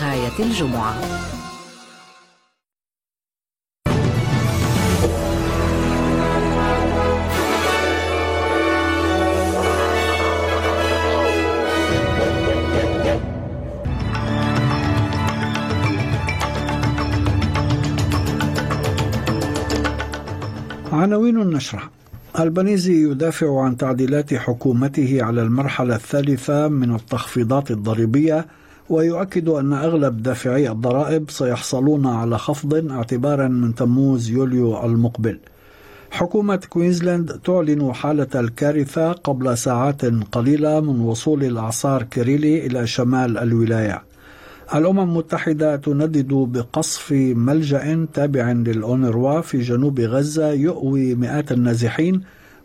غاية الجمعة. عناوين النشرة. البنيزي يدافع عن تعديلات حكومته على المرحلة الثالثة من التخفيضات الضريبية ويؤكد أن أغلب دافعي الضرائب سيحصلون على خفض اعتبارا من تموز يوليو المقبل. حكومة كوينزلاند تعلن حالة الكارثة قبل ساعات قليلة من وصول الإعصار كيريلي إلى شمال الولاية. الأمم المتحدة تندد بقصف ملجأ تابع للأونروا في جنوب غزة يؤوي مئات النازحين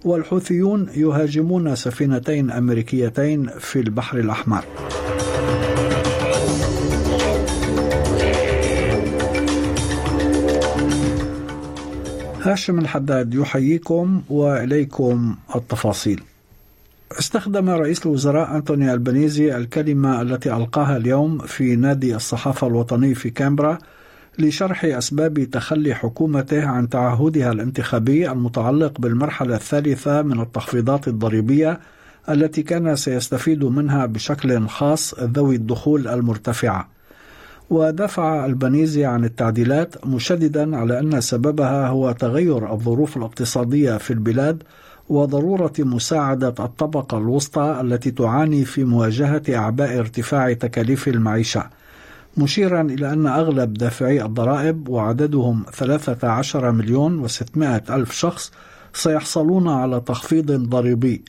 والحوثيون يهاجمون سفينتين أمريكيتين في البحر الأحمر. هاشم الحداد يحييكم وإليكم التفاصيل. استخدم رئيس الوزراء أنتوني البنيزي الكلمة التي ألقاها اليوم في نادي الصحافة الوطني في كامبرا لشرح أسباب تخلي حكومته عن تعهدها الانتخابي المتعلق بالمرحلة الثالثة من التخفيضات الضريبية التي كان سيستفيد منها بشكل خاص ذوي الدخول المرتفعة. ودافع البنيزي عن التعديلات مشددا على أن سببها هو تغير الظروف الاقتصادية في البلاد وضرورة مساعدة الطبقة الوسطى التي تعاني في مواجهة أعباء ارتفاع تكاليف المعيشة مشيرا إلى أن أغلب دافعي الضرائب وعددهم 13 مليون و600 ألف شخص سيحصلون على تخفيض ضريبي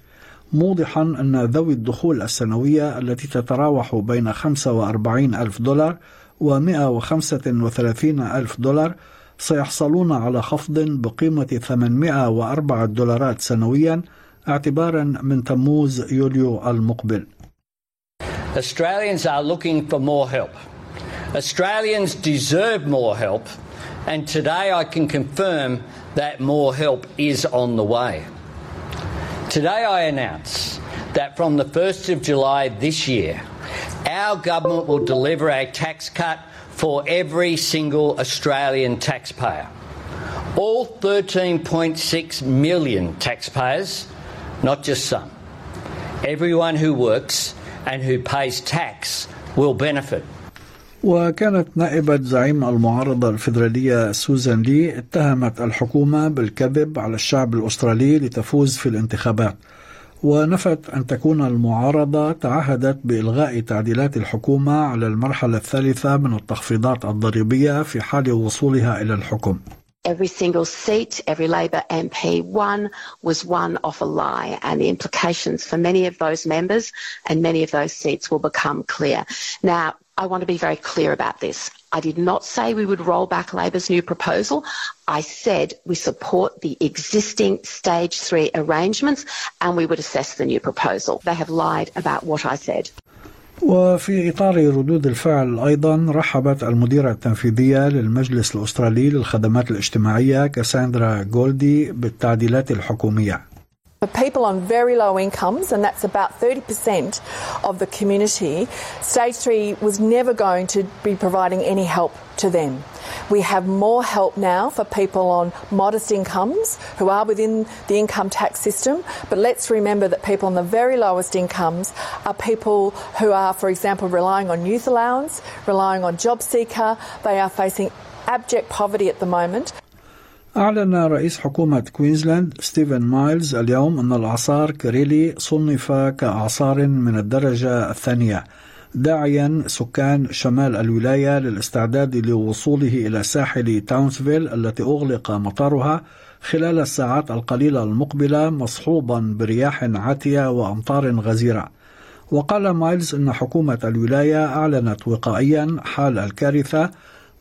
موضحا أن ذوي الدخول السنوية التي تتراوح بين 45 ألف دولار و 135 ألف دولار سيحصلون على خفض بقيمة 804 دولارات سنويا اعتبارا من تموز يوليو المقبل. Australians are looking for more help. Australians deserve more help, and today I can confirm that more help is on the way. Today I announce that from the 1st of July this year, our government will deliver a tax cut for every single Australian taxpayer. All 13.6 million taxpayers, not just some. Everyone who works and who pays tax will benefit. وكانت نائبة زعيم المعارضة الفيدرالية سوزان لي اتهمت الحكومة بالكذب على الشعب الأسترالي لتفوز في الانتخابات ونفت أن تكون المعارضة تعهدت بإلغاء تعديلات الحكومة على المرحلة الثالثة من التخفيضات الضريبية في حال وصولها إلى الحكم. Every single seat, every Labor MP won was won off a lie, and the implications for many of those members and many of those seats will become clear. Now, I want to be very clear about this. I did not say we would roll back Labor's new proposal. I said we support the existing stage three arrangements and we would assess the new proposal. They have lied about what I said. وفي إطار ردود الفعل أيضا رحبت المديرة التنفيذية للمجلس الأسترالي للخدمات الاجتماعية كاساندرا جولدي بالتعديلات الحكومية For people on very low incomes, and that's about 30% of the community, stage three was never going to be providing any help to them. We have more help now for people on modest incomes who are within the income tax system, but let's remember that people on the very lowest incomes are people who are, for example, relying on youth allowance, relying on job seeker, they are facing abject poverty at the moment. أعلن رئيس حكومة كوينزلاند ستيفن مايلز اليوم أن الإعصار كريلي صنف كإعصار من الدرجة الثانية داعيا سكان شمال الولاية للاستعداد لوصوله إلى ساحل تاونسفيل التي أغلق مطارها خلال الساعات القليلة المقبلة مصحوبا برياح عاتية وأمطار غزيرة. وقال مايلز أن حكومة الولاية أعلنت وقائيا حال الكارثة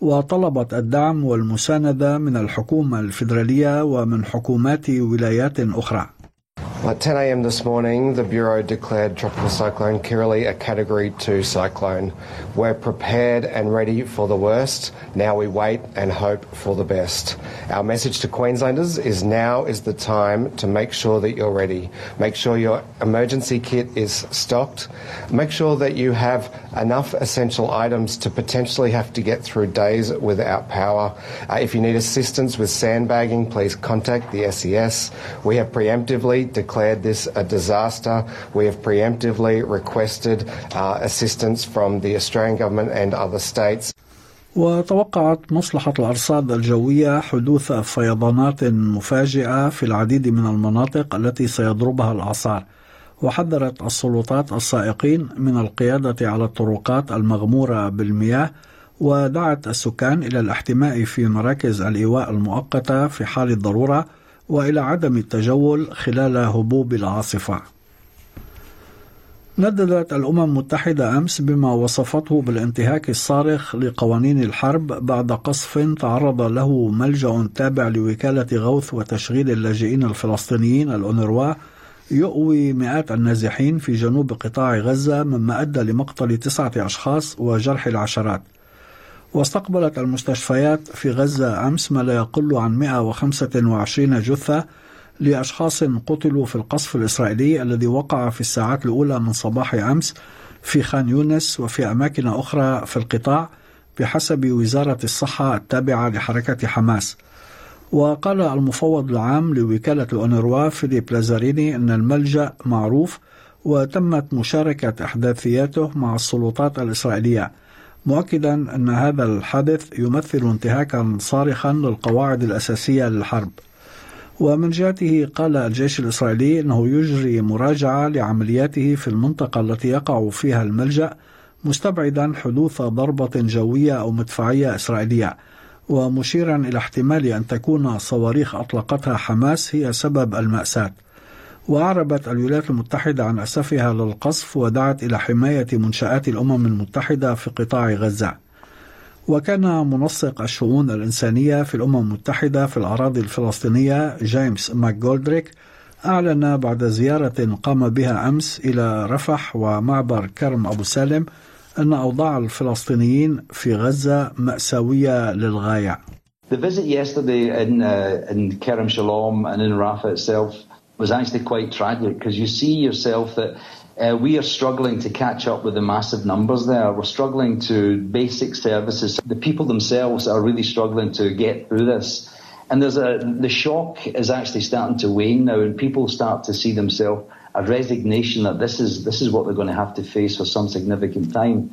وطلبت الدعم والمساندة من الحكومة الفيدرالية ومن حكومات ولايات أخرى. At 10 a.m. this morning, the Bureau declared Tropical Cyclone Kirrily a Category 2 cyclone. We're prepared and ready for the worst. Now we wait and hope for the best. Our message to Queenslanders is now is the time to make sure that you're ready. Make sure your emergency kit is stocked. Make sure that you have enough essential items to potentially have to get through days without power. Uh, if you need assistance with sandbagging, please contact the SES. We have preemptively declared declared this a disaster. We have preemptively requested uh, assistance from the Australian government and other states. وتوقعت مصلحة الأرصاد الجوية حدوث فيضانات مفاجئة في العديد من المناطق التي سيضربها الأعصار وحذرت السلطات السائقين من القيادة على الطرقات المغمورة بالمياه ودعت السكان إلى الاحتماء في مراكز الإيواء المؤقتة في حال الضرورة وإلى عدم التجول خلال هبوب العاصفة. نددت الأمم المتحدة أمس بما وصفته بالانتهاك الصارخ لقوانين الحرب بعد قصف تعرض له ملجأ تابع لوكالة غوث وتشغيل اللاجئين الفلسطينيين الأونروا يؤوي مئات النازحين في جنوب قطاع غزة مما أدى لمقتل تسعة أشخاص وجرح العشرات. واستقبلت المستشفيات في غزة أمس ما لا يقل عن 125 جثة لأشخاص قتلوا في القصف الإسرائيلي الذي وقع في الساعات الأولى من صباح أمس في خان يونس وفي أماكن أخرى في القطاع بحسب وزارة الصحة التابعة لحركة حماس. وقال المفوض العام لوكالة الأونروا فيليب لازاريني أن الملجأ معروف وتمت مشاركة أحداثياته مع السلطات الإسرائيلية. مؤكدا أن هذا الحدث يمثل انتهاكا صارخا للقواعد الأساسية للحرب. ومن جهته قال الجيش الإسرائيلي أنه يجري مراجعة لعملياته في المنطقة التي يقع فيها الملجأ مستبعدا حدوث ضربة جوية أو مدفعية إسرائيلية. ومشيرا إلى احتمال أن تكون صواريخ أطلقتها حماس هي سبب المأساة. وأعربت الولايات المتحدة عن أسفها للقصف ودعت إلى حماية منشآت الأمم المتحدة في قطاع غزة. وكان منسق الشؤون الإنسانية في الأمم المتحدة في الأراضي الفلسطينية جيمس ماكجولدريك أعلن بعد زيارة قام بها أمس إلى رفح ومعبر كرم أبو سالم أن أوضاع الفلسطينيين في غزة مأساوية للغاية. The visit yesterday in, uh, in Kerem Shalom and in Rafah itself was actually quite tragic because you see yourself that uh, we are struggling to catch up with the massive numbers there. We're struggling to basic services. The people themselves are really struggling to get through this. And there's a, the shock is actually starting to wane now and people start to see themselves a resignation that this is, this is what they're going to have to face for some significant time.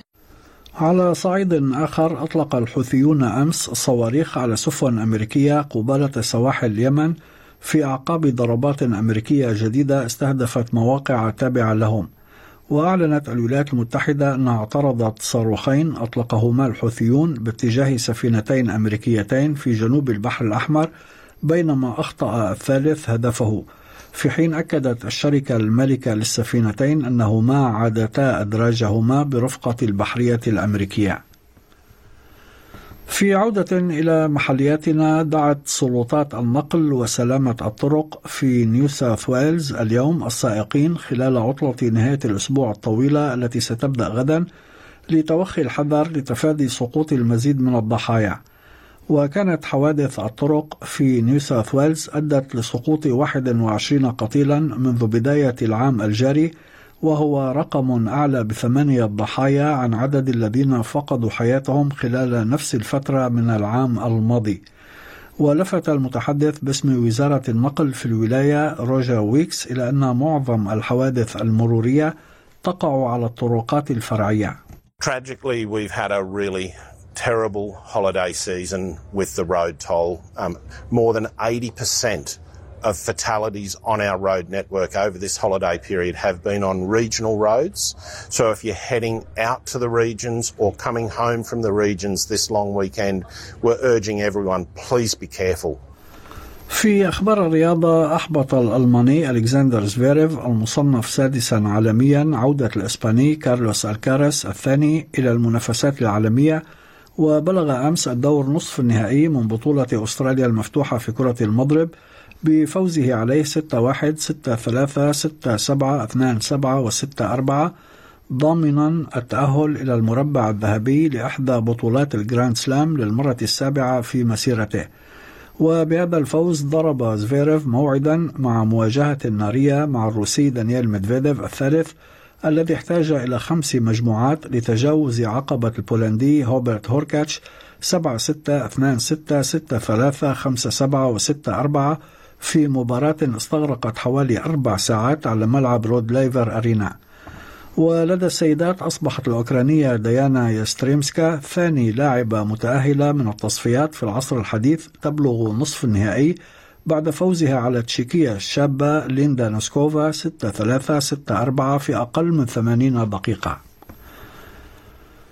على صعيد آخر أطلق الحوثيون أمس صواريخ على سفن أمريكية قبالة سواحل اليمن في أعقاب ضربات أمريكية جديدة استهدفت مواقع تابعة لهم وأعلنت الولايات المتحدة أنها اعترضت صاروخين أطلقهما الحوثيون باتجاه سفينتين أمريكيتين في جنوب البحر الأحمر بينما أخطأ الثالث هدفه. في حين أكدت الشركة المالكة للسفينتين أنهما عادتا أدراجهما برفقة البحرية الأمريكية. في عودة إلى محلياتنا دعت سلطات النقل وسلامة الطرق في نيو ساوث ويلز اليوم السائقين خلال عطلة نهاية الأسبوع الطويلة التي ستبدأ غدا لتوخي الحذر لتفادي سقوط المزيد من الضحايا. وكانت حوادث الطرق في نيو ساوث ويلز أدت لسقوط 21 قتيلا منذ بداية العام الجاري وهو رقم أعلى بثمانية ضحايا عن عدد الذين فقدوا حياتهم خلال نفس الفترة من العام الماضي ولفت المتحدث باسم وزارة النقل في الولاية روجر ويكس إلى أن معظم الحوادث المرورية تقع على الطرقات الفرعية. Tragically, we've had a really terrible holiday season with the road toll. Um, more than 80% of fatalities on our road network over this holiday period have been on regional roads. So if you're heading out to the regions or coming home from the regions this long weekend, we're urging everyone, please be careful. في أخبار الرياضة أحبط الألماني ألكسندر زفيريف المصنف سادسا عالميا عودة الإسباني كارلوس الكارس الثاني إلى المنافسات العالمية وبلغ أمس الدور نصف النهائي من بطولة أستراليا المفتوحة في كرة المضرب بفوزه عليه 6-1 6-3 6-7 2-7 و6-4 ضامنا التأهل إلى المربع الذهبي لإحدى بطولات الجراند سلام للمرة السابعة في مسيرته. وبهذا الفوز ضرب زفيرف موعدا مع مواجهة نارية مع الروسي دانييل ميدفيديف الثالث الذي احتاج إلى خمس مجموعات لتجاوز عقبة البولندي هوبرت هوركاتش 7 6 2 6 6 3 5 7 و 6 4 في مباراة استغرقت حوالي أربع ساعات على ملعب رود ليفر أرينا. ولدى السيدات أصبحت الأوكرانية ديانا يستريمسكا ثاني لاعبة متأهلة من التصفيات في العصر الحديث تبلغ نصف النهائي بعد فوزها على التشيكية الشابة ليندا نوسكوفا 6-3 6-4 في أقل من 80 دقيقة.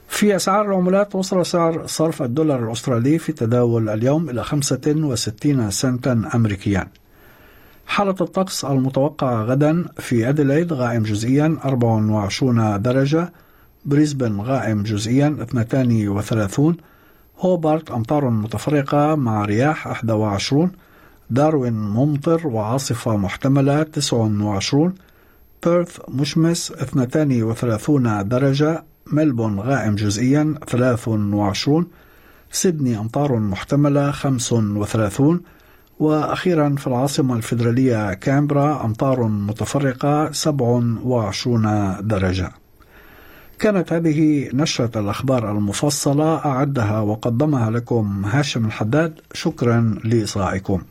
في أسعار العملات وصل سعر صرف الدولار الأسترالي في تداول اليوم إلى 65 سنتا أمريكيا. حالة الطقس المتوقعة غدا في أديلايد غائم جزئيا 24 درجة بريسبن غائم جزئيا 32 هوبارت أمطار متفرقة مع رياح 21 داروين ممطر وعاصفة محتملة 29 بيرث مشمس 32 درجة ملبون غائم جزئيا 23 سيدني أمطار محتملة 35 وأخيرا في العاصمة الفيدرالية كامبرا أمطار متفرقة 27 درجة. كانت هذه نشرة الأخبار المفصلة أعدها وقدمها لكم هاشم الحداد. شكرا لإصغائكم.